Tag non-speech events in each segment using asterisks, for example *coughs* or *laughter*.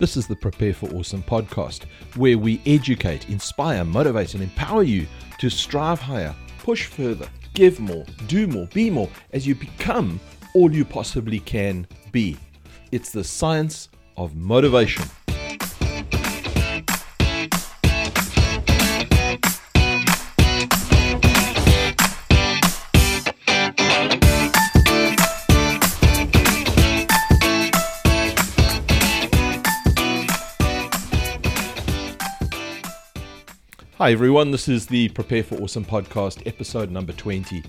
This is the Prepare for Awesome podcast, where we educate, inspire, motivate, and empower you to strive higher, push further, give more, do more, be more as you become all you possibly can be. It's the science of motivation. Hi, everyone. This is the Prepare for Awesome podcast, episode number 20.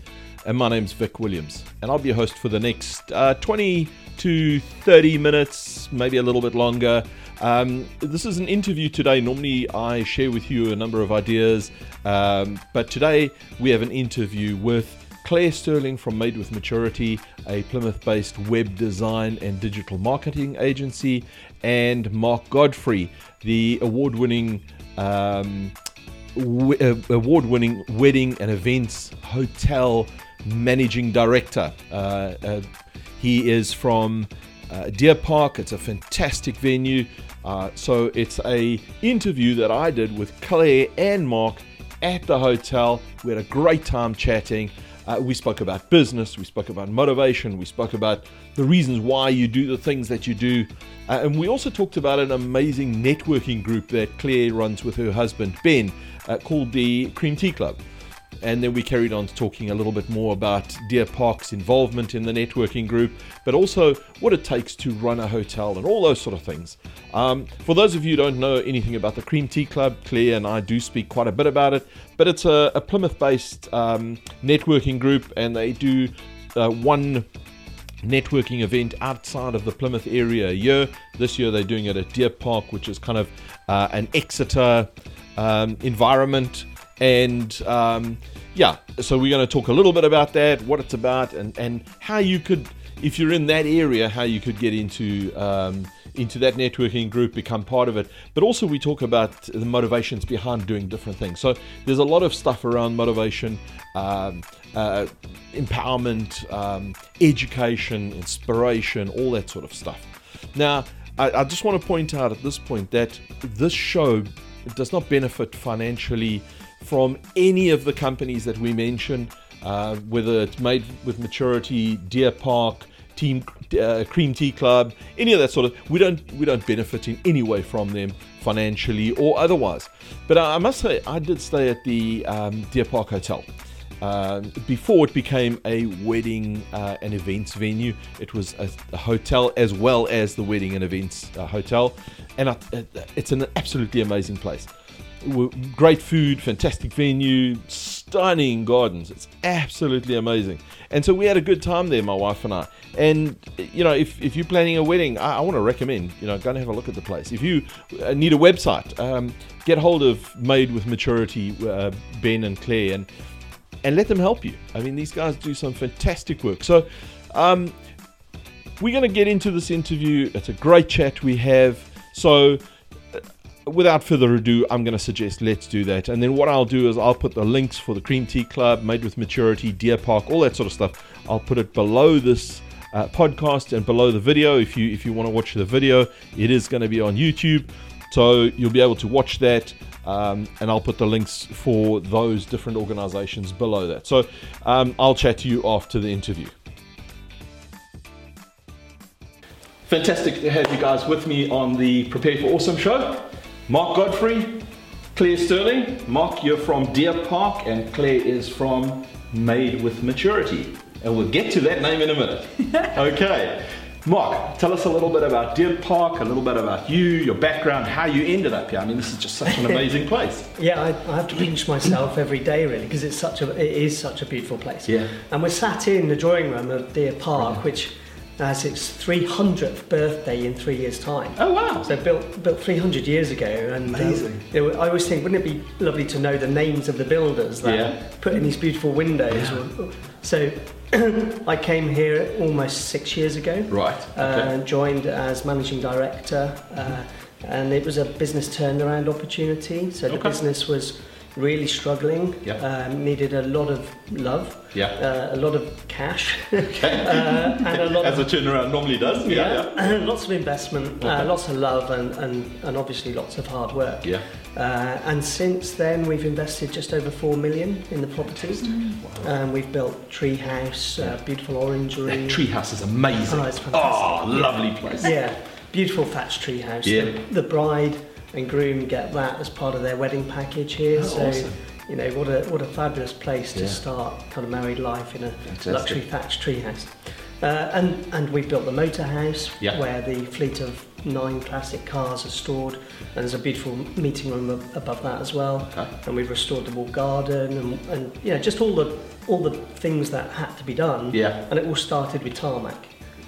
And my name's Vic Williams. And I'll be your host for the next uh, 20 to 30 minutes, maybe a little bit longer. Um, this is an interview today. Normally, I share with you a number of ideas. Um, but today, we have an interview with Clare Stirling from Made with Maturity, a Plymouth based web design and digital marketing agency, and Mark Godfrey, the award winning. Um, award winning wedding and events hotel managing director. Uh, uh, he is from uh, Deer Park. It's a fantastic venue. Uh, so it's a interview that I did with Clare and Mark at the hotel. We had a great time chatting. Uh, we spoke about business, we spoke about motivation, we spoke about the reasons why you do the things that you do. Uh, and we also talked about an amazing networking group that Clare runs with her husband Ben uh, called the Cream Tea Club. And then we carried on talking a little bit more about Deer Park's involvement in the networking group, but also what it takes to run a hotel and all those sort of things. Um, for those of you who don't know anything about the Cream Tea Club, Clare and I do speak quite a bit about it, but it's a, a Plymouth based um, networking group and they do uh, one networking event outside of the Plymouth area a year. This year they're doing it at Deer Park, which is kind of uh, an Exeter um, environment. And um, yeah, so we're going to talk a little bit about that, what it's about, and, and how you could, if you're in that area, how you could get into um, into that networking group, become part of it. But also, we talk about the motivations behind doing different things. So there's a lot of stuff around motivation, um, uh, empowerment, um, education, inspiration, all that sort of stuff. Now, I, I just want to point out at this point that this show does not benefit financially from any of the companies that we mention, uh, whether it's made with maturity, Deer Park, Team uh, Cream Tea Club, any of that sort of. We don't we don't benefit in any way from them financially or otherwise. But I, I must say, I did stay at the um, Deer Park Hotel. Uh, before it became a wedding uh, and events venue, it was a, a, hotel as well as the wedding and events uh, hotel, and I, it's an absolutely amazing place. Great food, fantastic venue, stunning gardens. It's absolutely amazing. And so we had a good time there, my wife and I. And you know, if, if you're planning a wedding, I, I want to recommend you know go and have a look at the place. If you uh, need a website, um, get hold of Made with Maturity, uh, Ben and Clare, and and let them help you. I mean, these guys do some fantastic work. So, um, we're going to get into this interview. It's a great chat we have. So, uh, without further ado, I'm going to suggest let's do that. And then what I'll do is I'll put the links for the Cream Tea Club, Made with Maturity, Deer Park, all that sort of stuff. I'll put it below this uh, podcast and below the video. If you if you want to watch the video, it is going to be on YouTube, so you'll be able to watch that. Um, and I'll put the links for those different organizations below that. So um, I'll chat to you after the interview. Fantastic to have you guys with me on the Prepare for Awesome show. Mark Godfrey, Clare Stirling. Mark, you're from Deer Park, and Clare is from Made with Maturity. And we'll get to that name in a minute. *laughs* okay. Mark, tell us a little bit about Deer Park, a little bit about you, your background, how you ended up here. I mean, this is just such an amazing place. *laughs* yeah, I, I, have to pinch myself every day, really, because it's such a it is such a beautiful place. Yeah. And we're sat in the drawing room of Deer Park, right. which has its 300th birthday in three years' time. Oh wow! So built built 300 years ago, and um, amazing. Um, I always think, wouldn't it be lovely to know the names of the builders that yeah. put in these beautiful windows? Yeah. So *clears throat* I came here almost six years ago. Right. Uh, okay. Uh, joined as managing director, uh, and it was a business turnaround opportunity. So the okay. business was really struggling. Yeah. Um, needed a lot of love. Yeah. Uh, a lot of cash. *laughs* Okay. *laughs* uh, and a lot As of a turnaround normally does. Yeah. Yeah. *laughs* lots of investment, Okay. uh, lots of love, and, and, and obviously lots of hard work. Yeah. Uh, and since then, we've invested just over four million in the properties. Um, we've built treehouse, uh, beautiful orangery. That treehouse is amazing. Oh, Oh, lovely place. yeah, beautiful thatched treehouse. Yeah. The, the bride and groom get that as part of their wedding package here. Oh, so, awesome. you know, what a what a fabulous place Yeah. to start kind of married life in a Fantastic. luxury thatched treehouse. Uh, and and we've built the motor house Yeah. where the fleet of nine classic cars are stored, and there's a beautiful meeting room ab- above that as well. Okay. And we've restored the walled garden, and, and yeah, just all the all the things that had to be done. Yeah. And it all started with tarmac.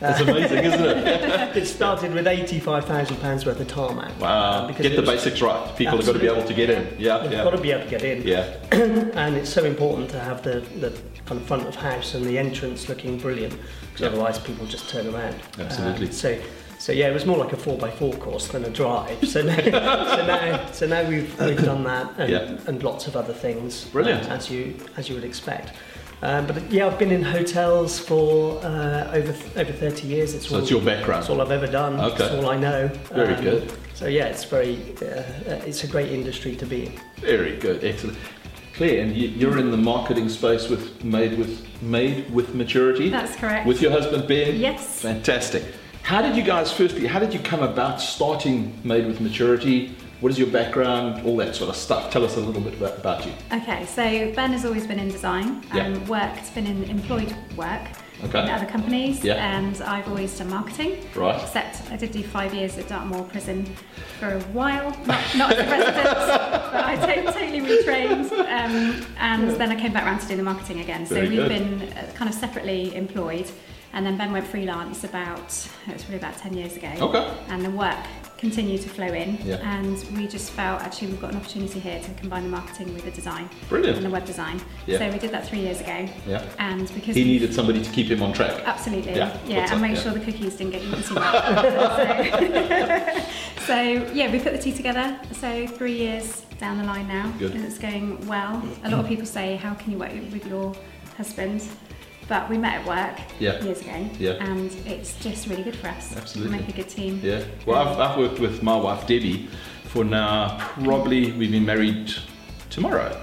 That's amazing, isn't it? *laughs* It started with eighty-five thousand pounds worth of tarmac. Wow. Uh, Get the was- basics right. People have got to be able to get in. Yeah. You've Yeah. got to be able to get in, Yeah. *clears throat* and it's so important to have the, the kind of front of house and the entrance looking brilliant, because Yeah. otherwise people just turn around. Absolutely. Um, so, so yeah, it was more like a four x four course than a drive. So now, *laughs* so now, so now we've we've done that, and, Yeah. and lots of other things. Brilliant. uh, as you as you would expect. Um, but yeah, I've been in hotels for uh, over over 30 years. It's So all, it's your background. It's all I've ever done. Okay. It's all I know. Very good. So yeah, it's very uh, it's a great industry to be in. Very good, excellent. Clare, and you- you're in the marketing space with Made with Made with Maturity. That's correct. With your husband Ben. Yes. Fantastic. How did you guys firstly? How did you come about starting Made with Maturity? What is your background? All that sort of stuff. Tell us a little bit about, about you. Okay, so Ben has always been in design, Yeah. um, worked, been in employed work Okay. in other companies, Yeah. and I've always done marketing. Right. Except I did do five years at Dartmoor Prison for a while, not, not as a resident, *laughs* but I totally retrained, um, and then I came back around to do the marketing again. So Very we've good. been uh, kind of separately employed, and then Ben went freelance about it was probably about ten years ago. Okay. and the work continued to flow in Yeah. and we just felt actually we've got an opportunity here to combine the marketing with the design Brilliant. and the web design Yeah. so we did that three years ago Yeah. and because He needed somebody to keep him on track. absolutely Yeah, yeah, and make yeah. sure the cookies didn't get eaten too much so, *laughs* so yeah we put the two together so three years down the line now Good. and it's going well a lot of people say how can you work with your husband but we met at work Yeah. years ago Yeah. and it's just really good for us Absolutely. we make a good team Yeah. Well, I've, I've worked with my wife Debbie for now probably we've been married tomorrow.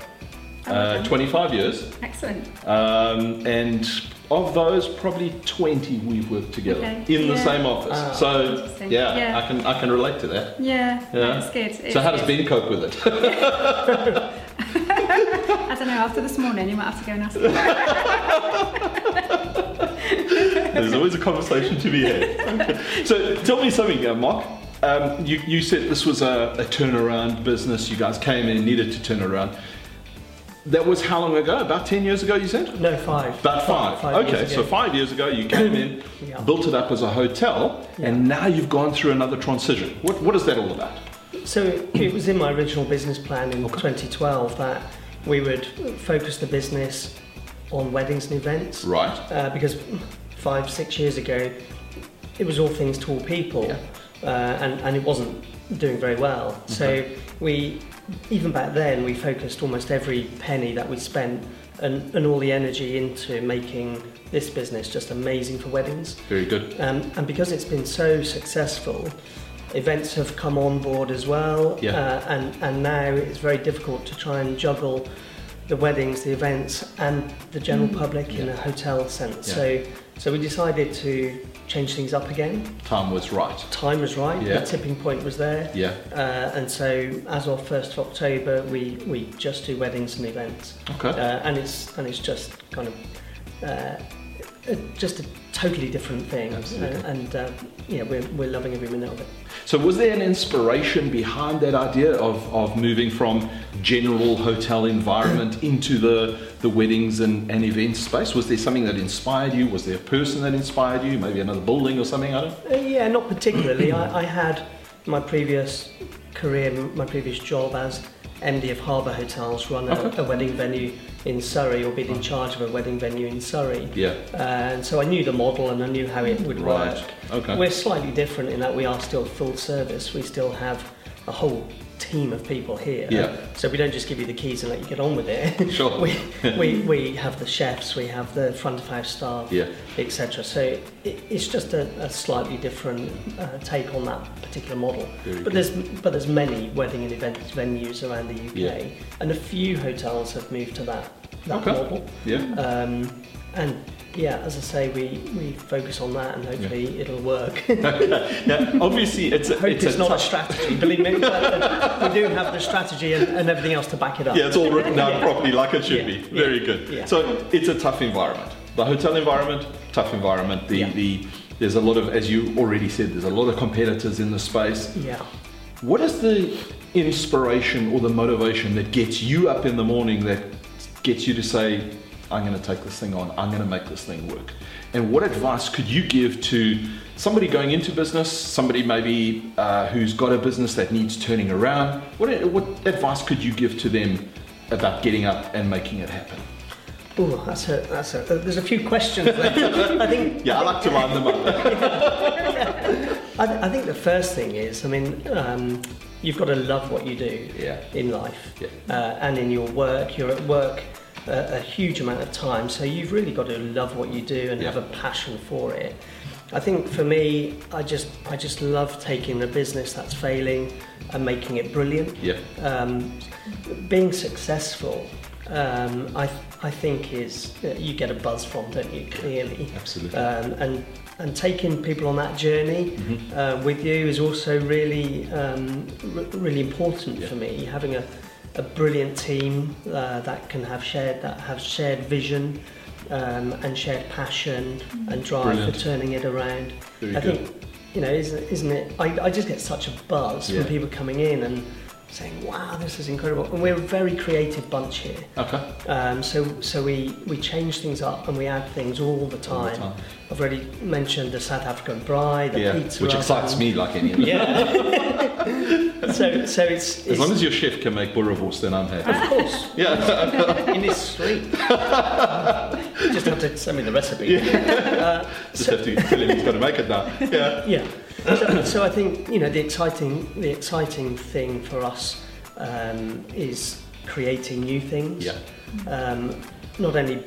Oh, Uh, 25 years. excellent Um, and of those, probably 20 we've worked together Okay. in the same office. Ah. so, yeah, Yeah. I can I can relate to that. Yeah, Yeah. that's good. so, It's how does. Ben cope with it? *laughs* *laughs* I don't know. After this morning, you might have to go and ask. Him. *laughs* There's always a conversation to be had. so, tell me something, uh, Mark. Um, you, you said this was a, a turnaround business. You guys came in and needed to turn around. That was how long ago? About 10 years ago, you said? No, five. About five. Five okay, so five years ago you came in, *clears throat* Yeah. built it up as a hotel, and now you've gone through another transition. What, what is that all about? So it was in my original business plan in 2012 that we would focus the business on weddings and events. Right. Uh, because five, six years ago, it was all things to all people, Yeah. uh, and, and it wasn't doing very well. So we, even back then, we focused almost every penny that we spent and, and all the energy into making this business just amazing for weddings. Very good. Um, and because it's been so successful, events have come on board as well. Yeah. Uh, and, and now it's very difficult to try and juggle the weddings, the events, and the general public in a hotel sense. Yeah. So, so we decided to change things up again. Time was right. Time was right. Yeah. The tipping point was there. Yeah. Uh, and so, as of 1st of October, we, we just do weddings and events. Okay. Uh, and it's and it's just kind of uh, just a totally different thing. Absolutely. Uh, and uh, yeah, we're, we're loving every minute of it. So was there an inspiration behind that idea of, of moving from general hotel environment *coughs* into the, the weddings and, and events space? Was there something that inspired you? Was there a person that inspired you? Maybe another building or something? I don't Uh, yeah, not particularly. I, I had my previous career, my previous job as MD of Harbour Hotels, run a, Okay. a wedding venue in Surrey, or been in charge of a wedding venue in Surrey. Yeah. And so I knew the model and I knew how it would Right. work. Okay. We're slightly different in that we are still full service. We still have a whole team of people here. Yeah. So we don't just give you the keys and let you get on with it. *laughs* Sure. we, *laughs* we, we have the chefs, we have the front of house staff, Yeah. etc. So it, it's just a, a slightly different uh, take on that particular model. Very but good. there's but there's many wedding and event venues around the UK, Yeah. and a few hotels have moved to that that Okay. model. Yeah. Um, and yeah, as I say, we, we focus on that, and hopefully it'll work. *laughs* Now, obviously, it's a, it's, it's, a not a strategy, believe me. But uh, we do have the strategy and, and everything else to back it up. Yeah, it's all written down Yeah. properly like it should Yeah, be. yeah, Very good. yeah. So it's a tough environment. The hotel environment, tough environment. The Yeah. the there's a lot of, as you already said, there's a lot of competitors in the space. Yeah. What is the inspiration or the motivation that gets you up in the morning that gets you to say, I'm going to take this thing on, I'm going to make this thing work? And what advice could you give to somebody going into business, somebody maybe uh, who's got a business that needs turning around? What, what advice could you give to them about getting up and making it happen? Oh, that's a that's a. There's a few questions there. I think. *laughs* Yeah, I like to line them up. *laughs* I, th- I think the first thing is, I mean, um, you've got to love what you do Yeah. in life Yeah. uh, and in your work. You're at work a, a huge amount of time, so you've really got to love what you do and Yeah. have a passion for it. I think for me, I just I just love taking a business that's failing and making it brilliant. Yeah. Um, being successful, um, I I think is you get a buzz from, don't you? Clearly, Absolutely. um, and and taking people on that journey Mhm. uh, with you is also really um, r- really important Yeah. for me. Having a, a brilliant team uh, that can have shared that have shared vision um, and shared passion and drive Brilliant. for turning it around. Very I good. think you know isn't, isn't it? I, I just get such a buzz Yeah. from people coming in and saying, "Wow, this is incredible!" And we're a very creative bunch here. Okay. Um, so so we, we change things up and we add things all the All the time. time. I've already mentioned the South African braai, the Yeah, pizza which oven. excites me like any other. Yeah. *laughs* *laughs* so so it's, it's As long as your chef can make boerewors, then I'm happy. of course Yeah. in his street. *laughs* you just have to send me the recipe. *laughs* Uh, Just so- have to tell him he's got to make it now. Yeah. yeah. So, so I think you know the exciting the exciting thing for us um, is creating new things. Yeah. Um, not only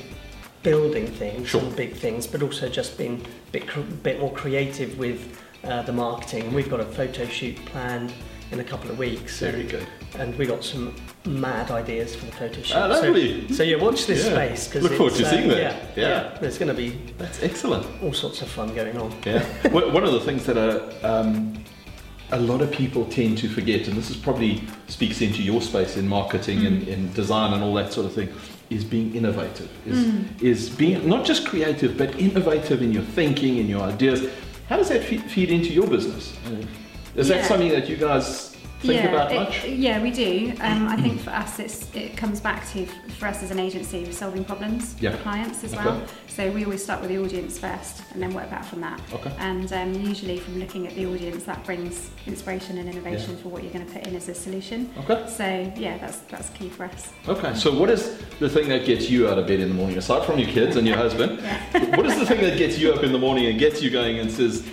building things Sure. and big things, but also just being a bit cr- bit more creative with uh, the marketing. We've got a photo shoot planned in a couple of weeks. Very and, good. And we got some mad ideas for the photo shoot. Ah, lovely. So, so yeah, watch this Yeah. space because Look forward to seeing that. Yeah, Yeah. yeah. There's going to be That's excellent. all sorts of fun going on. Yeah. *laughs* One of the things that are, um, a lot of people tend to forget, and this is probably speaks into your space in marketing and in design and all that sort of thing, is being innovative. Is, is being not just creative, but innovative in your thinking and your ideas. How does that feed, feed into your business? Uh, Is that something that you guys think yeah, about it- much? Yeah, we do. Um, I think for us, it's, it comes back to for us as an agency solving problems Yeah. for clients as Okay. well. So we always start with the audience first, and then work back from that. Okay. And um, usually, from looking at the audience, that brings inspiration and innovation for what you're going to put in as a solution. Okay. So yeah, that's that's key for us. Okay, so what is the thing that gets you out of bed in the morning, aside from your kids and your husband? What is the thing that gets you up in the morning and gets you going and says,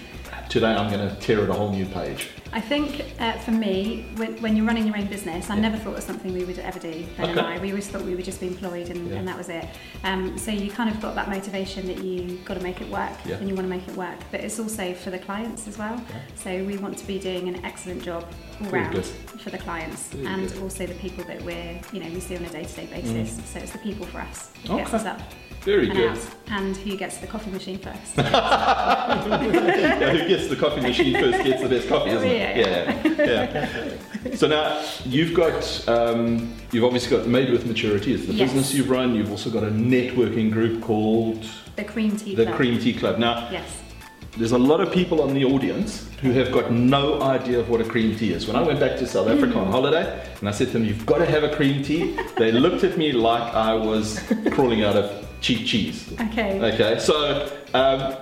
today I'm going to tear it a whole new page? I think uh, for me, when, when you're running your own business, I Yeah. never thought it was something we would ever do. Ben and I, we always thought we would just be employed and, Yeah. and that was it. Um, so you kind of got that motivation that you got to make it work Yeah. and you want to make it work. But it's also for the clients as well. So we want to be doing an excellent job all Very round good. for the clients Very and good. also the people that we're, you know, we see on a day-to-day basis. So it's the people for us who gets us up Very and good. out and who gets the coffee machine first. *laughs* Yeah, who gets the coffee machine first gets the best coffee, isn't it? Yeah, yeah. yeah. So now you've got, um, you've obviously got Made with Maturity, it's the Yes. business you've run. You've also got a networking group called the cream tea the club. Cream Tea Club. Now, Yes. There's a lot of people on the audience who have got no idea of what a cream tea is. When I went back to South Africa on holiday and I said to them, You've got to have a cream tea, they *laughs* looked at me like I was crawling out of cheap cheese. Okay. Okay, so um,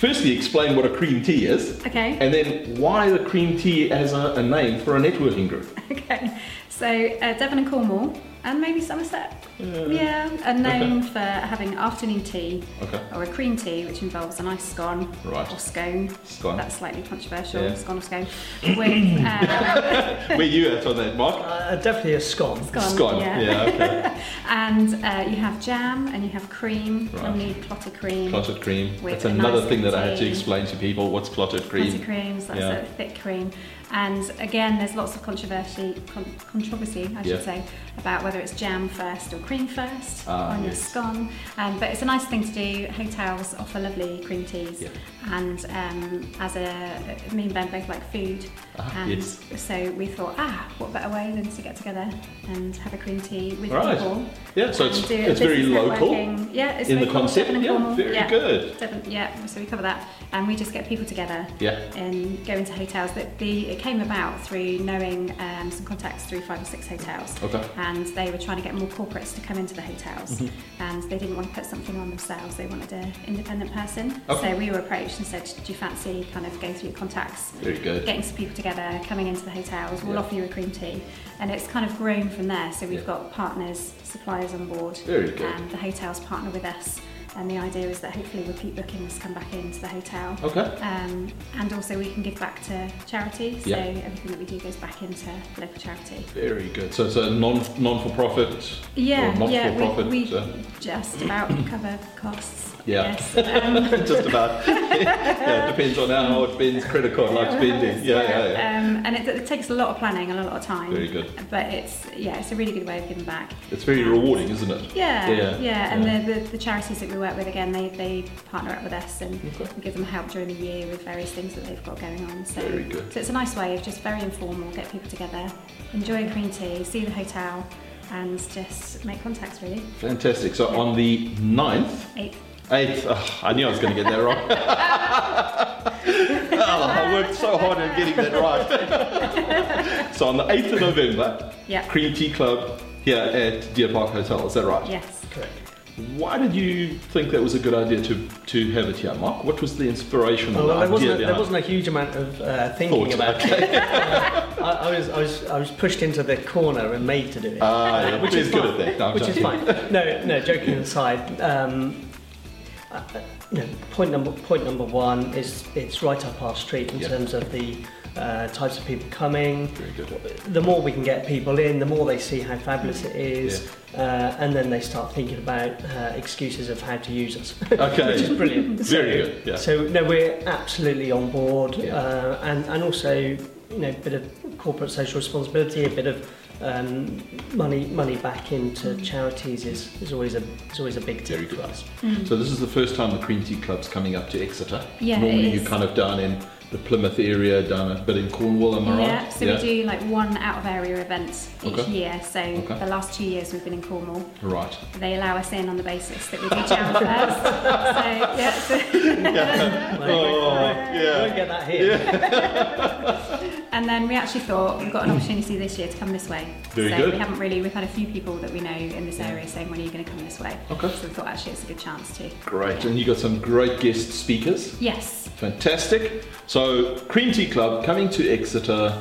firstly, explain what a cream tea is, Okay. and then why the cream tea as a, a name for a networking group. *laughs* Okay, so uh, Devon and Cornwall and maybe Somerset. Yeah, and known for having afternoon tea Okay. or a cream tea, which involves a nice scone Right. or scone. Scone. That's slightly controversial. Yeah. Scone or scone with uh, *laughs* Where you at on that, Mark? Uh, definitely a scone. scone. Scone. Yeah. Yeah. Okay. *laughs* And uh, you have jam and you have cream. Right. You'll need clotted cream. Clotted cream. With That's another nice thing that I had to explain to people. What's clotted cream? Clotted creams, that's Yeah. a thick cream. And again, there's lots of controversy, con- controversy, I should Yeah. say, about whether it's jam first or cream first Ah, on your yes. scone. Um, but it's a nice thing to do. Hotels offer lovely cream teas. Yeah. And um, as a, me and Ben both like food. Ah, and yes. so we thought, ah, what better way than to get together and have a cream tea with Right. people. Yeah. So it's it's very local networking. Yeah, it's in the concept. Devon Yeah. Very yeah. good. Devon, yeah, so we cover that, and we just get people together Yeah. and go into hotels. That the came about through knowing um, some contacts through five or six hotels, Okay. and they were trying to get more corporates to come into the hotels, Mm-hmm. and they didn't want to put something on themselves. They wanted an independent person. Okay. So we were approached and said, "Do you fancy kind of go through your contacts?" Very good. Getting some people together, coming into the hotels, we'll Yeah. offer you a cream tea, and it's kind of grown from there. So we've Yeah. got partners, suppliers on board, Very good. and the hotels partner with us. And the idea is that hopefully repeat bookings come back into the hotel. Okay. Um, and also we can give back to charity, so Yeah. everything that we do goes back into local charity. Very good. So it's a non non for profit. Yeah, not yeah, for profit. we, we uh, just about *coughs* cover costs. Yeah. Yes. *laughs* Um, just about. *laughs* yeah, it depends on how hard Ben's credit card likes spending. Yeah, yeah, yeah. Um, and it, it takes a lot of planning and a lot of time. Very good. But it's yeah, it's a really good way of giving back. It's very rewarding, isn't it? Yeah, Yeah, yeah, and yeah. The, the, the charities that we work with again, they, they partner up with us and Okay. give them help during the year with various things that they've got going on. So, Very good. so it's a nice way of just very informal, get people together, enjoy a green tea, see the hotel, and just make contacts really. Fantastic. So on the 9th, Eight. 8th, oh, ah, I knew I was going to get that wrong. oh, *laughs* I worked so hard on getting that right. *laughs* so on the 8th of November, Yeah. Cream Tea Club here at Deer Park Hotel, is that right? Yes. Correct. Why did you think that was a good idea to, to have it here, Mark? What was the inspiration Oh, well, there, wasn't a, there wasn't a huge amount of uh, thinking Thought, about it. Uh, *laughs* I, I, was, I, was, I was pushed into the corner and made to do it. Ah, yeah, *laughs* which is good fine. at that. No, which is joking. fine. No, no. Joking aside, um, uh, uh, no, point number point number one is it's right up our street in Yeah. terms of the uh, types of people coming. Very good. The more we can get people in, the more they see how fabulous it is, uh, and then they start thinking about uh, excuses of how to use us, *laughs* Okay. which is brilliant. *laughs* Very So- good, yeah. So no, we're absolutely on board, Yeah. uh, and and also you know a bit of corporate social responsibility, a bit of um, money money back into charities is, is always a is always a big Very tip for good. us. So this is the first time the Cream Tea Club's coming up to Exeter. Yeah, Normally is. you're kind of down in the Plymouth area, down a bit in Cornwall, am I right? Yeah, so we do like one out of area event each Okay. year. So Okay. the last two years we've been in Cornwall. Right. They allow us in on the basis that we do jam *laughs* first. So yeah, *laughs* so Oh, You yeah. won't get that here. *laughs* And then we actually thought we've got an opportunity this year to come this way. Very so good. we haven't really, we've had a few people that we know in this area saying, when are you going to come this way? Okay. So we thought actually it's a good chance to. Great. And you got some great guest speakers. Yes. Fantastic. So Cream Tea Club coming to Exeter,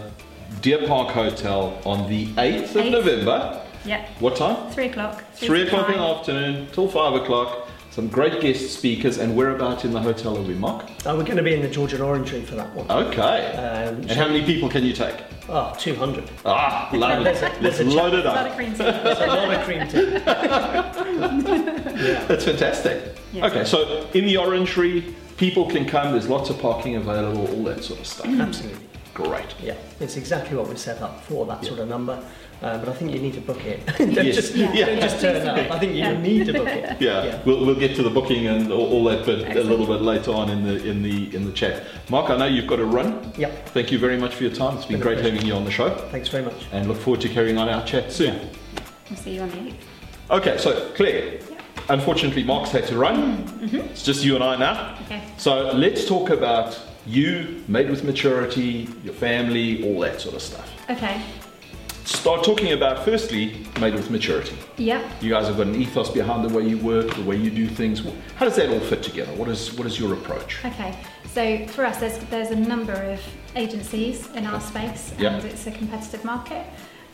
Deer Park Hotel on the 8th of Eighth. November. Yep. What time? Three o'clock. Three to o'clock in the afternoon till five o'clock. Some great guest speakers, and whereabouts in the hotel are we, Mark? Uh, we're going to be in the Georgian Orangery for that one. Okay. Um, and how many people can you take? oh, 200. Ah, lovely. There's a- Let's there's a load it A lot up. of cream tea. There's a lot of cream tea. *laughs* yeah. That's fantastic. Yeah. Okay, so in the orangery, people can come. There's lots of parking available, all that sort of stuff. Absolutely. Great. Yeah, it's exactly what we set up for that sort of number. Uh, but I think you need to book it. *laughs* don't, Yes. just, Yeah. don't just turn up. I think you Yeah. need to book it. Yeah, We'll, we'll get to the booking and all, all that bit a little bit later on in the in the in the chat. Mark, I know you've got to run. Yep. Thank you very much for your time. It's been Been great having you on the show, Thanks very much. and look forward to carrying on our chat soon. We'll see you on the 8th. Okay, so Clare, unfortunately, Mark's had to run. Mm-hmm. It's just you and I now. Okay. So let's talk about you, made with maturity, your family, all that sort of stuff. Okay. Start talking about firstly, made with maturity. Yeah. You guys have got an ethos behind the way you work, the way you do things. How does that all fit together? What is what is your approach? Okay, so for us, there's, there's a number of agencies in our space, and Yeah. it's a competitive market.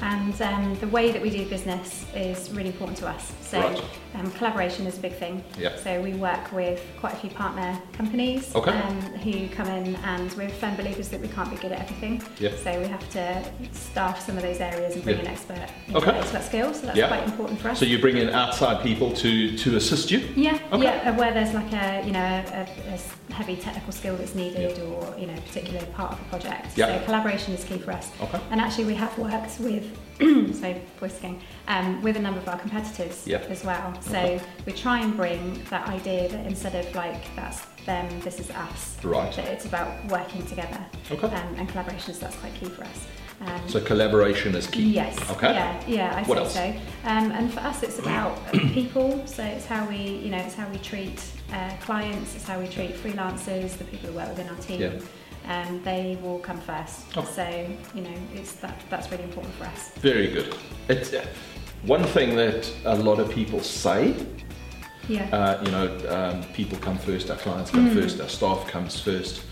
And um, the way that we do business is really important to us. So Right. um, collaboration is a big thing. Yeah. So we work with quite a few partner companies Okay. um, who come in, and we're firm believers that we can't be good at everything. Yeah. So we have to staff some of those areas and bring Yeah. an expert in Okay. expert skill. So that's Yeah. quite important for us. So you bring in outside people to to assist you. Yeah, Okay. yeah. uh, Where there's like a you know a, a heavy technical skill that's needed, or you know a particular part of a project. Yeah. So collaboration is key for us. Okay. And actually, we have worked with *clears throat* so voice again um, with a number of our competitors Yeah. as well. So Okay. we try and bring that idea that instead of like that's them, this is us. Right. That it's about working together. Okay. Um, and collaboration is that's quite key for us. Um, So collaboration is key. Yes. Okay. Yeah, yeah, I What else? so. Um, and for us, it's about *clears throat* people. So it's how we, you know, it's how we treat uh, clients. It's how we treat freelancers, the people who work within our team. Yeah. Um, they will come first. Okay. So you know, it's that that's really important for us. Very good. It's uh, one thing that a lot of people say. Yeah. Uh, you know, um, people come first, our clients come first, our staff comes first.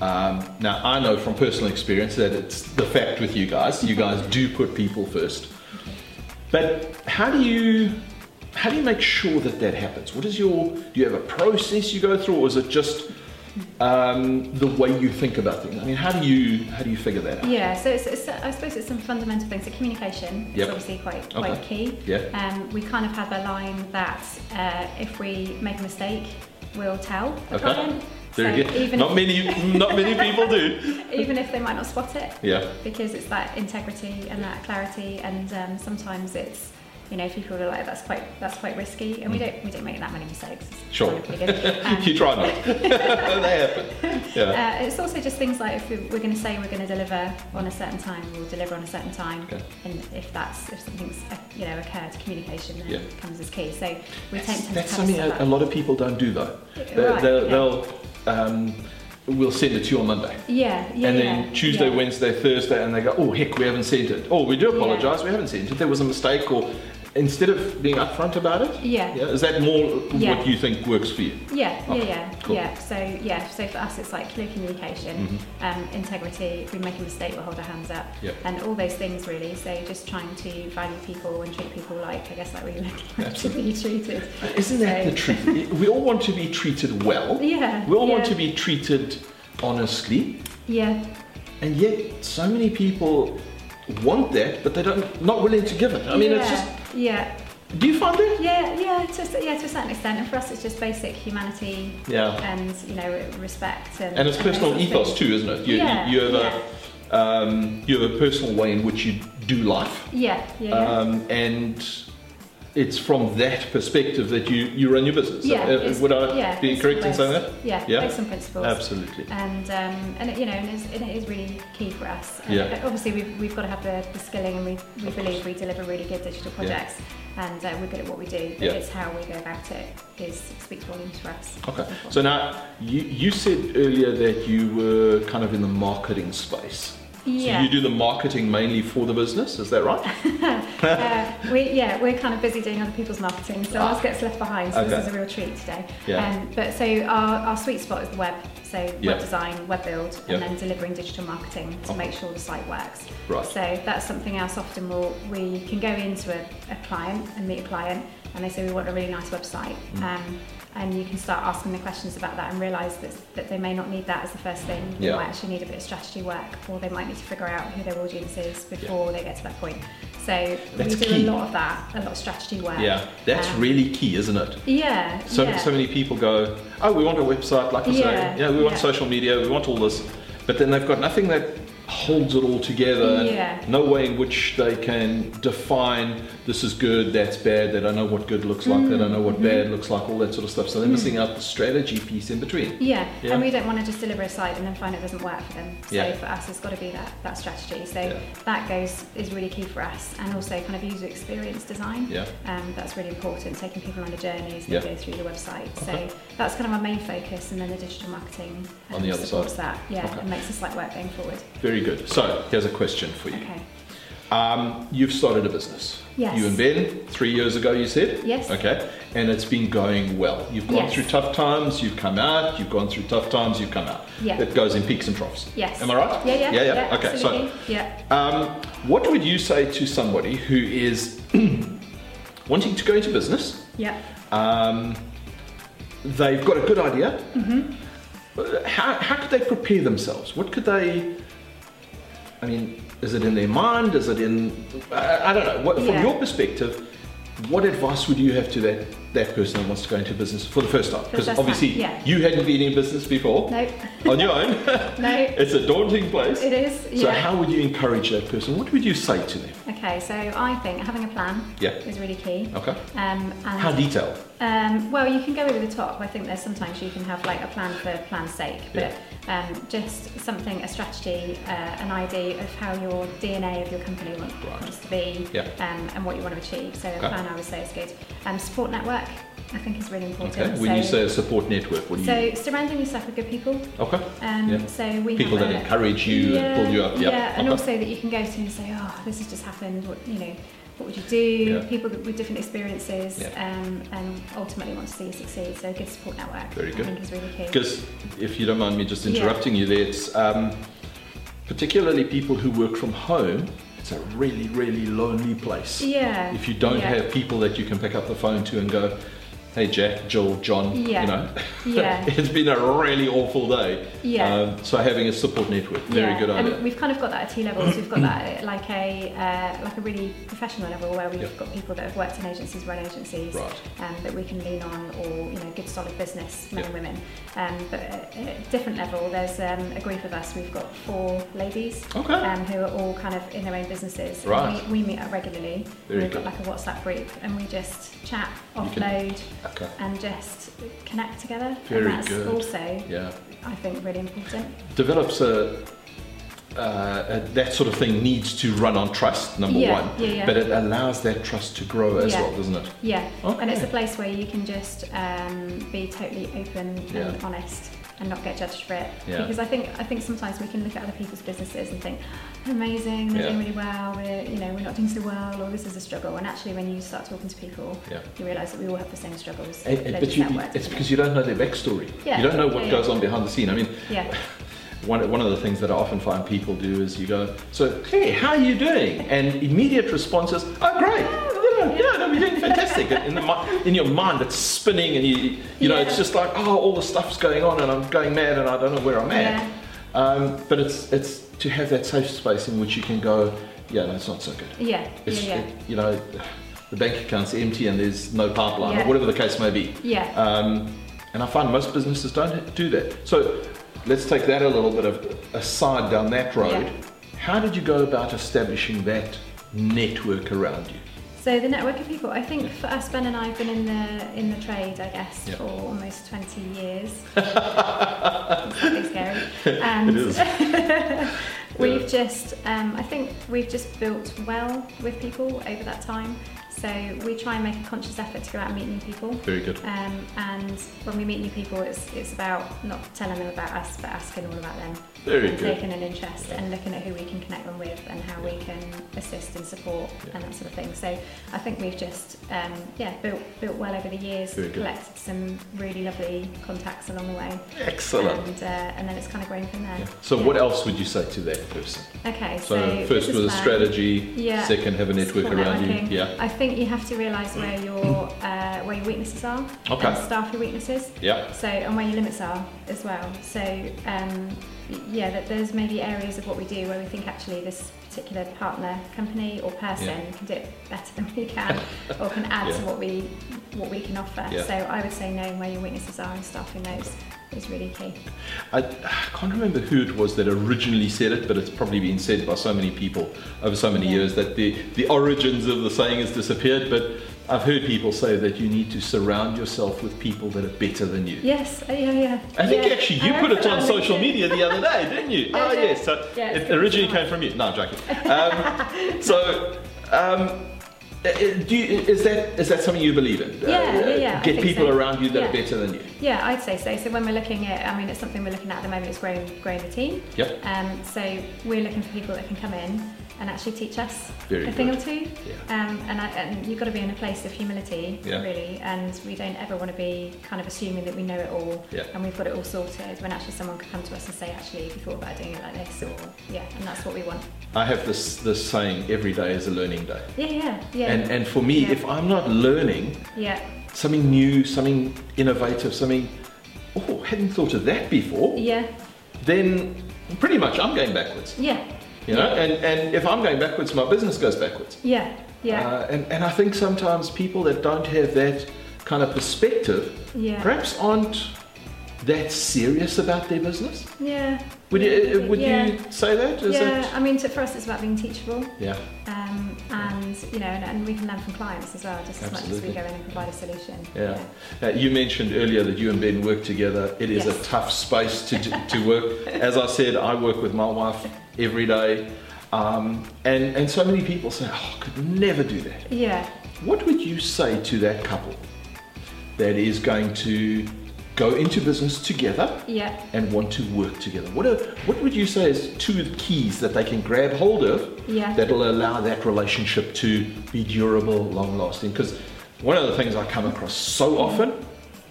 Um, now, I know from personal experience that it's the fact with you guys. You *laughs* guys do put people first. But how do you how do you make sure that that happens? What is your do you have a process you go through, or is it just um, the way you think about things? I mean, how do you how do you figure that out? Yeah, so it's, it's, I suppose it's some fundamental things. So communication Yep. is obviously quite quite Okay. key. Yeah. Um, we kind of have a line that uh, if we make a mistake, we'll tell the Okay. client. Very so good. Even Not if, many not many *laughs* people do. even if they might not spot it, Yeah. because it's that integrity and that clarity, and um, sometimes it's you know people are like that's quite that's quite risky, and we don't we don't make that many mistakes. Mm. Sure. probably pretty good. *laughs* Um, you try not. *laughs* they happen. Yeah. Uh, it's also just things like if we- we're going to say we're going to deliver on a certain time, we'll deliver on a certain time. Okay. And if that's if something's uh, you know occurred, communication then Yeah. comes as key. So we That's, tend to that's something a, a, lot of people don't do though. They, Right, they'll, okay. they'll um, we'll send it to you on Monday. Yeah, yeah. and then yeah, Tuesday, yeah. Wednesday, Thursday, and they go, oh heck, we haven't sent it. Oh, we do Yeah. apologise, we haven't sent it. There was a mistake, or instead of being upfront about it, Yeah. yeah, is that more Yeah. what you think works for you? Yeah, Okay, yeah, yeah, cool. yeah. So yeah, so for us it's like clear communication, Mm-hmm. um, integrity. If we make a mistake, we'll hold our hands up, Yep. and all those things really. So just trying to value people and treat people like I guess like we *laughs* like to be treated. Isn't that So- the truth? we all want to be treated well. Yeah. We all want to be treated honestly, Yeah, and yet so many people want that, but they don't not willing to give it. I mean, yeah, it's just. Yeah. Do you find it? Yeah, yeah, to, a- yeah, to a certain extent. And for us, it's just basic humanity Yeah. and you know respect and. And it's those personal ethos too, isn't it? You, Yeah, you have yeah. a um, you have a personal way in which you do life, Yeah, yeah, yeah. um, and it's from that perspective that you, you run your business. yeah, Uh, would I yeah, be correct in saying that? Yeah, Yeah? based on principles. Absolutely. And um, and it, you know, and, it's, and it is really key for us. And Yeah. Obviously, we've, we've got to have the, the skilling, and we, we Of believe we deliver really good digital Yeah. projects, and uh, we're good at what we do. But Yeah. it's how we go about it is speaks volumes for us. Okay. So now you, you said earlier that you were kind of in the marketing space. Yeah. So you do the marketing mainly for the business, is that right? *laughs* uh, we yeah we're kind of busy doing other people's marketing, so ours gets left behind. So Okay. this is a real treat today. Yeah. Um, but so our, our sweet spot is the web, so Yeah. web design, web build, Yeah. and then delivering digital marketing to Okay. make sure the site works. Right. So that's something else. Often we'll, we can go into a, a client and meet a client, and they say we want a really nice website. Mm. Um, and you can start asking the questions about that and realise that, that they may not need that as the first thing. They Yeah. might actually need a bit of strategy work, or they might need to figure out who their audience is before they get to that point. So That's we do key. a lot of that, a lot of strategy work. Yeah. That's Um, really key, isn't it? Yeah. So, yeah. so many people go, oh, we want a website, like I say, Yeah, yeah, we want yeah. social media, we want all this, but then they've got nothing that holds it all together, Yeah. no way in which they can define this is good, that's bad, they don't know what good looks like, they don't know what Mm-hmm. bad looks like, all that sort of stuff. So they're missing out the strategy piece in between. Yeah. Yeah. and we don't want to just deliver a site and then find it doesn't work for them. So Yeah. for us, it's got to be that, that strategy. So Yeah. that goes is really key for us, and also kind of user experience design. Yeah. Um, that's really important, taking people on a journey as they go through the website. Okay. So that's kind of our main focus, and then the digital marketing On the um, other supports side. that. Yeah, Okay. and makes the site work going forward. Very good. So here's a question for you. Okay. Um, you've started a business. Yes. You and Ben, three years ago, you said? Yes. Okay. And it's been going well. You've gone Yes. through tough times, you've come out, you've gone through tough times, you've come out. Yeah. It goes in peaks and troughs. Yes. Am I right? Yeah, yeah. Yeah, yeah. okay. Absolutely. So, yeah. um, what would you say to somebody who is *clears throat* wanting to go into business? Yeah. Um, they've got a good idea. Mm-hmm. Uh, How, how could they prepare themselves? What could they? I mean, is it in their mind? Is it in? I, I don't know. What, from Yeah. your perspective, what advice would you have to that that person that wants to go into business for the first time? Because obviously time, yeah. you hadn't been in business before No. on your own. *laughs* No. it's a daunting place. It is. So how would you encourage that person? What would you say to them? Okay, so I think having a plan Yeah. is really key. Okay. Um, and How detailed? Um, well, you can go over the top. I think there's sometimes you can have like a plan for plan's sake, but um, just something, a strategy, uh, an idea of how your DNA of your company want, Right. wants to be Yeah. um, and what you want to achieve. So a plan, I would say, is good. Um, support network, I think, is really important. Okay. When so, you say a support network, what do you? so surrounding yourself with good people. Okay. Um, Yeah. So we People that a- encourage you and pull you up. Yeah. yeah, and Okay. also that you can go to and say, oh, this has just happened. What you know, what would you do? Yeah. People with different experiences, Yeah. um, and ultimately want to see you succeed. So a good support network, Very good. I think, is really key. Because if you don't mind me just Yeah. interrupting you there, it's um, particularly people who work from home. It's a really, really lonely place. Yeah. If you don't yeah. have people that you can pick up the phone to and go, "Hey, Jack, Jill, John," Yeah. you know, Yeah. *laughs* it's been a really awful day. Yeah. Um, so having a support network, very yeah, good idea. and we've kind of got that at T levels. We've got that at like a uh, like a really professional level where we've got people that have worked in agencies, run agencies, Right. um, that we can lean on, or you know, good solid business men and women. Um, but at a different level, there's um, a group of us. We've got four ladies Okay. um, who are all kind of in their own businesses. Right. We, we meet up regularly. Very we've good. got like a WhatsApp group, and we just chat, offload, Okay. and just connect together. Very and that's good. also, Yeah. I think, really important. Develops a. Uh, that sort of thing needs to run on trust, number Yeah, one. yeah, yeah. But it allows that trust to grow as well, doesn't it? Yeah, and it's a place where you can just um, be totally open and honest and not get judged for it. Yeah. Because I think I think sometimes we can look at other people's businesses and think, "They're amazing, they're Yeah. doing really well, we're you know we're not doing so well, or this is a struggle. And actually, when you start talking to people, Yeah. you realise that we all have the same struggles. And- and- but you, it's because you don't know their backstory. Yeah, You don't know what goes on behind the scene. I mean, yeah, *laughs* one, one of the things that I often find people do is you go, so, hey, how are you doing? And immediate response is, oh, great. Oh, Yeah, yeah, no, we're doing fantastic. In, the, in your mind, it's spinning, and you, you know, it's just like, oh, all the stuff's going on, and I'm going mad, and I don't know where I'm at. Yeah. Um, but it's it's to have that safe space in which you can go, yeah, no, it's not so good. yeah, It's, yeah, yeah, it- you know, the bank account's empty, and there's no pipeline, Yeah. or whatever the case may be. yeah. Um, and I find most businesses don't do that. So let's take that a little bit of aside down that road. Yeah. How did you go about establishing that network around you? So the network of people, I think for us, Ben and I have been in the in the trade, I guess, Yeah. for almost 20 years. *laughs* it's scary. And It is. *laughs* we've just, um, I think we've just built well with people over that time. So we try and make a conscious effort to go out and meet new people. Very good. Um, and when we meet new people, it's, it's about not telling them about us, but asking all about them. Very and good. taking an interest Yeah. and looking at who we can connect them with and how we can assist and support Yeah. and that sort of thing. So I think we've just um, yeah built built well over the years, collected some really lovely contacts along the way, Excellent. and uh, and then it's kind of grown from there. Yeah. So Yeah. what else would you say to that person? Okay, So, so, first with a strategy, Yeah. second have a network Support around networking. you. Yeah. I think you have to realise where your uh, where your weaknesses are Okay. and staff your weaknesses. Yeah. So, and where your limits are as well. So, um, yeah, that there's maybe areas of what we do where we think actually this particular partner, company, or person Yeah. can do it better than we can, or can add Yeah. to what we what we can offer. Yeah. So, I would say knowing where your weaknesses are and staffing those is really key. I, I can't remember who it was that originally said it, but it's probably been said by so many people over so many Yeah. years that the, the origins of the saying has disappeared. But I've heard people say that you need to surround yourself with people that are better than you. Yes, uh, yeah, yeah. I think yeah. actually you I put it on social LinkedIn. media the other day, didn't you? *laughs* Oh yes, so Yeah, it's it originally came from you. No, I'm joking. Um, *laughs* so. Um, you, is that is that something you believe in? Uh, Yeah, yeah, yeah, Get people so. around you that are better than you. Yeah, I'd say so. So when we're looking at, I mean, it's something we're looking at at the moment. It's growing, growing the team. Yep. Um, so we're looking for people that can come in and actually teach us Very a thing or two. Yeah. Um, and, I, and you've got to be in a place of humility, Yeah. really, and we don't ever want to be kind of assuming that we know it all Yeah. and we've got it all sorted. When actually someone could come to us and say, actually, have you thought about doing it like this? Or yeah, and that's what we want. I have this this saying: every day is a learning day. Yeah, yeah, yeah, And and for me, if I'm not learning yeah, something new, something innovative, something oh, hadn't thought of that before, yeah, then pretty much I'm going backwards. yeah, You know, and and if I'm going backwards, my business goes backwards. yeah, yeah, Uh, and and I think sometimes people that don't have that kind of perspective yeah, perhaps aren't that serious about their business. yeah. Would you would yeah. you say that? Is yeah, it? I mean, to, for us, it's about being teachable, Yeah. um, and you know, and, and we can learn from clients as well, just as much as we go in and provide a solution. Yeah. Uh, you mentioned earlier that you and Ben work together. It is Yes. a tough space to, to work. As I said, I work with my wife every day. Um, and, and so many people say, oh, I could never do that. Yeah, What would you say to that couple that is going to go into business together yeah, and want to work together? What, are, what would you say is two keys that they can grab hold of yeah, that'll allow that relationship to be durable, long lasting. Because one of the things I come across so often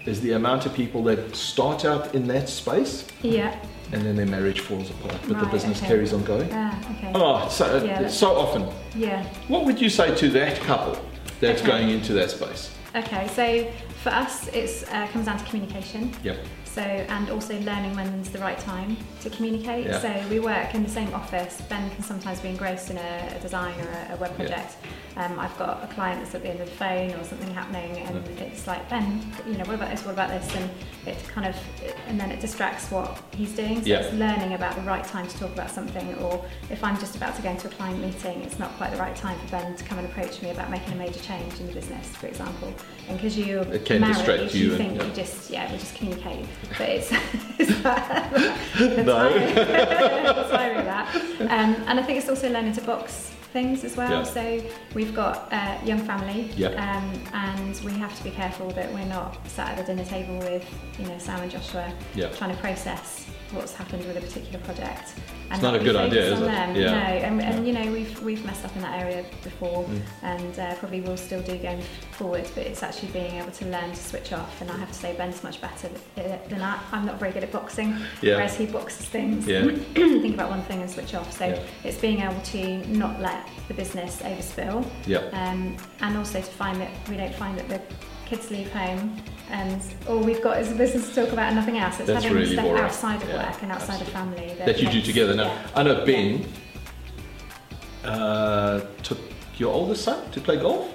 is the amount of people that start out in that space yeah. and then their marriage falls apart, but the business okay. carries on going. Ah, okay. Oh, so, Yeah, so often. Yeah. What would you say to that couple that's Okay. going into that space? Okay. So for us, it uh, comes down to communication. Yep. So and also learning when's the right time to communicate. Yeah. So we work in the same office. Ben can sometimes be engrossed in a, a design or a, a web Yeah. project. Um, I've got a client that's at the end of the phone or something happening, and Mm. it's like Ben, you know, what about this? What about this? And it kind of, and then it distracts what he's doing. So Yeah. it's learning about the right time to talk about something. Or if I'm just about to go into a client meeting, it's not quite the right time for Ben to come and approach me about making a major change in the business, for example. And because you're It can married, distract you you and- think yeah. you just yeah we just communicate *laughs* but it's, *laughs* it's that, the No. timing- the timing that um, and I think it's also learning to box things as well Yeah. so we've got a young family Yeah. um, and we have to be careful that we're not sat at the dinner table with you know Sam and Joshua Yeah. trying to process what's happened with a particular project and not a good idea, is on it? them. Yeah. no and, and Yeah. you know we've we've messed up in that area before Mm. and uh, probably will still do going forward but it's actually being able to learn to switch off and I have to say Ben's much better than I I'm not very good at boxing Yeah. whereas he boxes things Yeah. *clears throat* think about one thing and switch off so Yeah. it's being able to not let the business overspill Yeah. um, and also to find that we don't find that the kids leave home and all we've got is a business to talk about and nothing else it's That's having really boring. outside of Yeah, work and outside of family That you do together. Now, yeah. I know Ben uh, took your oldest son to play golf.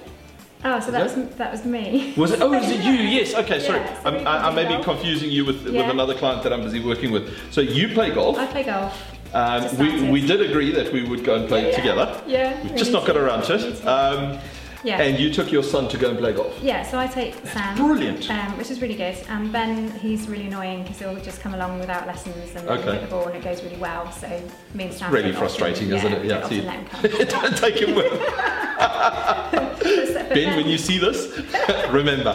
oh so that was, that- that was me Was it? Oh, is it you? Yes. *laughs* Okay, sorry. Yeah, so I, I may be confusing you with, with another client that I'm busy working with. So you play golf. I play golf Um, we, we did agree that we would go and play Yeah, yeah. together. yeah We've just not got around to it. Um, yeah And you took your son to go and play golf. Yeah, so I take Sam, Brilliant. um, which is really good. And Ben, he's really annoying because he'll just come along without lessons and Okay. hit the ball and it goes really well. So me and Sam. really don't often- frustrating, isn't it? Yeah, often let him come. *laughs* Don't take him with. *laughs* But Ben, when you see this, *laughs* remember.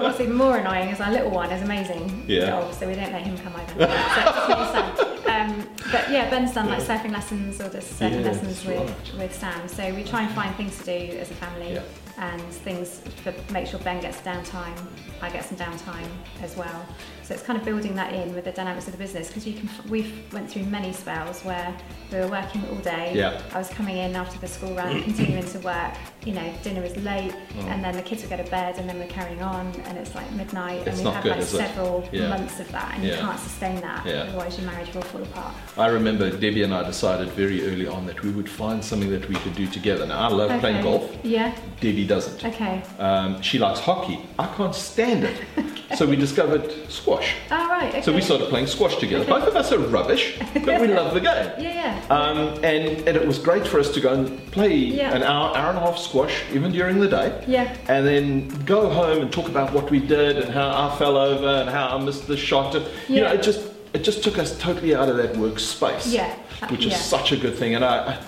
What's even more annoying is our little one is amazing. Yeah. Dog, so we don't let him come either. so it's really sad. But yeah, Ben's done like surfing lessons or just surfing Yeah, lessons with, right. with Sam. So we try and find things to do as a family Yeah. and things to make sure Ben gets downtime, I get some downtime as well. So it's kind of building that in with the dynamics of the business because you can we've went through many spells where we were working all day. Yeah. I was coming in after the school run, continuing to work. You know, dinner is late, Oh. and then the kids would go to bed, and then we're carrying on, and it's like midnight, It's and we've not had good, like several Yeah. months of that, and you can't sustain that. Yeah. Otherwise, your marriage will fall apart. I remember Debbie and I decided very early on that we would find something that we could do together. Now, I love playing golf. Yeah. Debbie doesn't. Okay. Um, she likes hockey. I can't stand it. *laughs* So we discovered squash. All right. Okay. So we started playing squash together. Okay. Both of us are rubbish, but we love the game. Yeah. Yeah. Um, and, and it was great for us to go and play Yeah. an hour, hour and a half squash, even during the day. yeah. And then go home and talk about what we did and how I fell over and how I missed the shot. And, You know, it just it just took us totally out of that work space. Yeah. Which is yeah. such a good thing. And I, I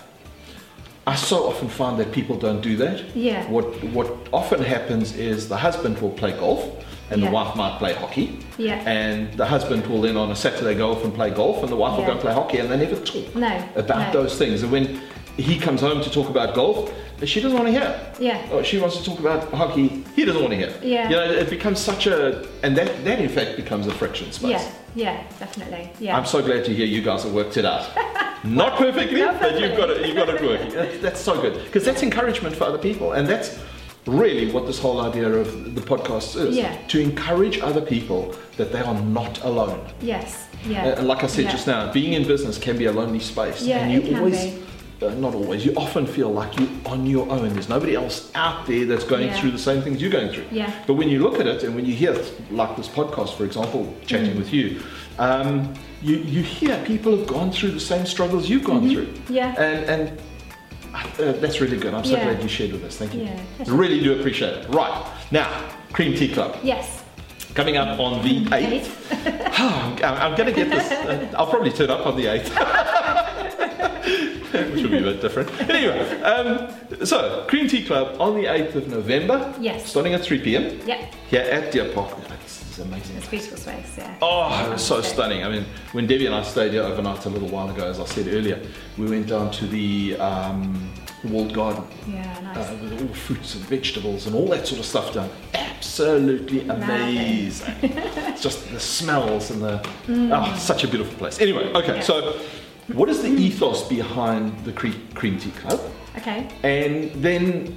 I so often find that people don't do that. Yeah. What what often happens is the husband will play golf and Yeah. the wife might play hockey. Yeah. And the husband will then on a Saturday go off and play golf and the wife will go and play hockey and they never talk No. about no. those things. And when he comes home to talk about golf, she doesn't want to hear. Yeah. Oh, she wants to talk about hockey. He doesn't want to hear. Yeah. You know, it becomes such a, and that, that in fact becomes a friction space. Yeah, yeah, definitely. Yeah. I'm so glad to hear you guys have worked it out. *laughs* Not perfectly, Not but you've got it. You've got it working. That's, that's so good because that's encouragement for other people, and that's really what this whole idea of the podcast is. Yeah. To encourage other people that they are not alone. yes. Yeah. Uh, like I said yeah. just now, being in business can be a lonely space, Yeah, and you it can always. be. Uh, not always. You often feel like you're on your own. There's nobody else out there that's going Yeah. through the same things you're going through. Yeah. But when you look at it and when you hear, like this podcast, for example, chatting Mm. with you, um, you, you hear people have gone through the same struggles you've gone through. Yeah. And, and uh, that's really good. I'm so Yeah. glad you shared with us. Thank you. Yeah. Really do appreciate it. Right. Now, Cream Tea Club. Yes. Coming up on the *laughs* 8th. *sighs* I'm, I'm going to get this. Uh, I'll probably turn up on the 8th. *laughs* Which will be a bit different. Anyway, um, so Cream Tea Club on the 8th of November. Yes. Starting at 3 p.m. Yep. here at Deer Park. This is amazing. It's a beautiful space. Yeah. Oh, it was so stunning. I mean, when Debbie and I stayed here overnight a little while ago, as I said earlier, we went down to the um, walled garden Yeah. Nice. uh, with all the fruits and vegetables and all that sort of stuff done. Absolutely amazing. it's *laughs* just the smells and the oh, such a beautiful place. Anyway, okay, Yeah. so what is the ethos behind the Cre- Cream Tea Club? okay. And then,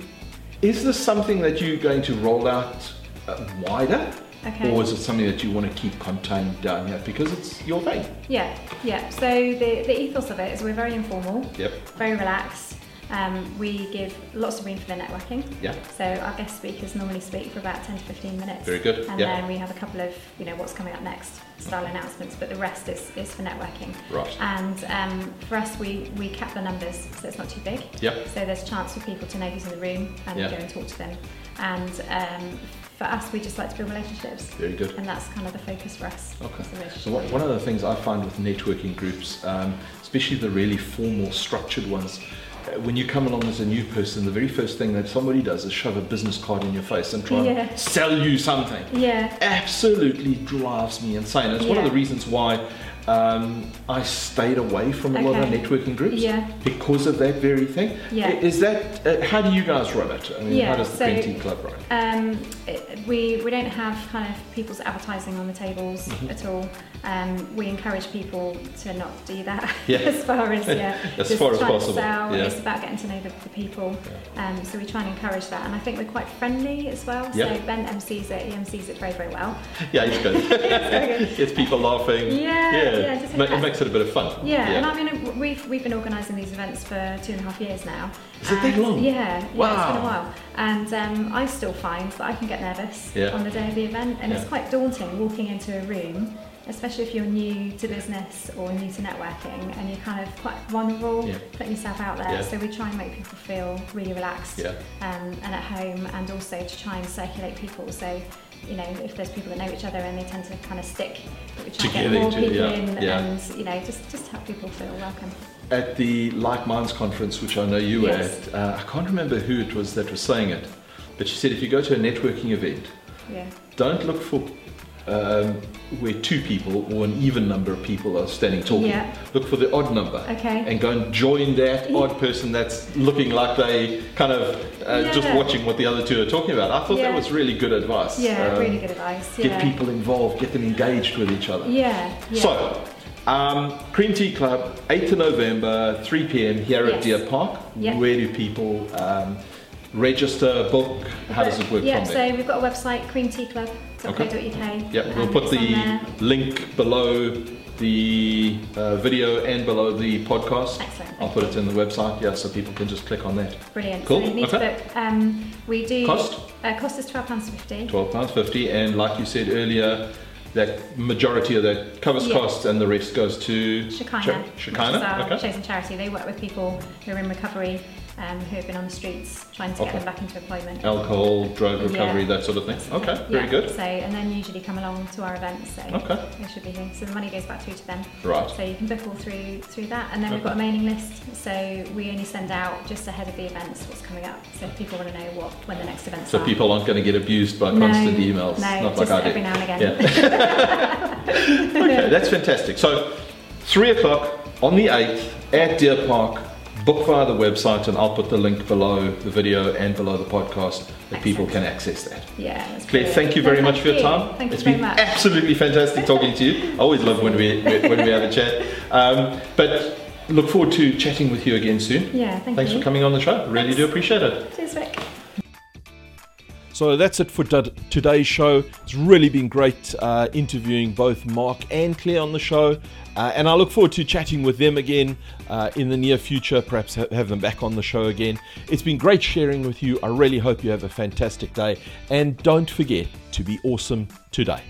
is this something that you're going to roll out uh, wider? Okay. Or is it something that you want to keep contained down here because it's your thing? Yeah. Yeah. So the the ethos of it is we're very informal, Yep. very relaxed. Um, we give lots of room for the networking. Yeah. So our guest speakers normally speak for about 10 to 15 minutes. Very good, And yeah. then we have a couple of, you know, what's coming up next style announcements, but the rest is, is for networking. Right. And um, for us, we, we cap the numbers so it's not too big. Yep. So there's a chance for people to know who's in the room and Yeah. go and talk to them. And um, for us, we just like to build relationships. Very good. And that's kind of the focus for us. Okay. is the relationship So one one of the things I find with networking groups, um, especially the really formal, structured ones, Uh, when you come along as a new person, the very first thing that somebody does is shove a business card in your face and try Yeah. and sell you something. Yeah. Absolutely drives me insane. It's one of the reasons why um, I stayed away from a lot of Okay. networking groups Yeah. because of that very thing. Yeah. Is that uh, how do you guys run it? I mean, Yeah, how does the so- Club run? Um, it, we, we don't have kind of people's advertising on the tables Mhm. at all. Um, we encourage people to not do that *laughs* Yeah. as far as yeah, *laughs* As just far as possible, sell. yeah. It's about getting to know the, the people. Um, so we try and encourage that, and I think we're quite friendly as well. Yeah. So Ben MCs it, he MCs it very very well. Yeah, it's good. *laughs* Gets people laughing. Yeah, yeah, just it makes it a bit of fun. Yeah, and I mean we've we've been organising these events for two and a half years now. Is it that long? Yeah, yeah, it's been Wow. a while. And um, I still find that I can get nervous on the day of the event, and it's quite daunting walking into a room, especially if you're new to business or new to networking, and you're kind of quite vulnerable, Yeah. putting yourself out there. Yeah. So we try and make people feel really relaxed Yeah. um, and at home, and also to try and circulate people. So. You know, if there's people that know each other and they tend to kind of stick, that we try and Together get more people yeah, in yeah. and you know just just help people feel welcome. At the Like Minds conference, which I know you were Yes. at, uh, I can't remember who it was that was saying it, but she said if you go to a networking event, Yeah. don't look for um, where two people or an even number of people are standing talking. Yeah. Look for the odd number. Okay. And go and join that Yeah. odd person that's looking like they kind of uh, just watching what the other two are talking about. I thought that was really good advice. Yeah, Um, really good advice. Get people involved, get them engaged with each other. Yeah. yeah. So, um, Cream Tea Club, 8th of November, 3 p.m. here at Deer Park. Yeah. Where do people um, register, book? How does it work Yeah, from there? so we've got a website, creamteaclub.co.uk. Yeah, we'll put the link below the uh, video and below the podcast. Excellent. I'll put it in the website, yeah, so people can just click on that. Brilliant. Cool, So okay. to book. Um, we do. Cost? Uh, cost is £12.50. £12.50, and like you said earlier, that majority of that covers Yeah. costs and the rest goes to Shekinah, Ch- Shekinah, okay. chosen charity. They work with people who are in recovery, um, who have been on the streets, trying to Okay. get them back into employment. Alcohol, drug Yeah. recovery, that sort of thing. Okay, very good. So, and then usually come along to our events. So Okay. they should be here. So the money goes back through to them. Right. So you can book all through through that, and then we've got a mailing list. So we only send out just ahead of the events what's coming up. So people want to know what when the next events So are. people aren't going to get abused by no, constant emails. No, not just like every now and again. Yeah. *laughs* okay, that's fantastic. So, three o'clock on the 8th at Deer Park. Book via the website, and I'll put the link below the video and below the podcast that people can access that. Yeah. Clare, thank you very No, much thank for your time. Thank It's you very been much. absolutely fantastic talking to you. I always love when we when we have a chat. Um, but look forward to chatting with you again soon. Yeah, thank Thanks you. for coming on the show. Really Thanks. do appreciate it. Cheers, Vic. So that's it for today's show. It's really been great uh, interviewing both Mark and Clare on the show. Uh, and I look forward to chatting with them again uh, in the near future, perhaps ha- have them back on the show again. It's been great sharing with you. I really hope you have a fantastic day. And don't forget to be awesome today.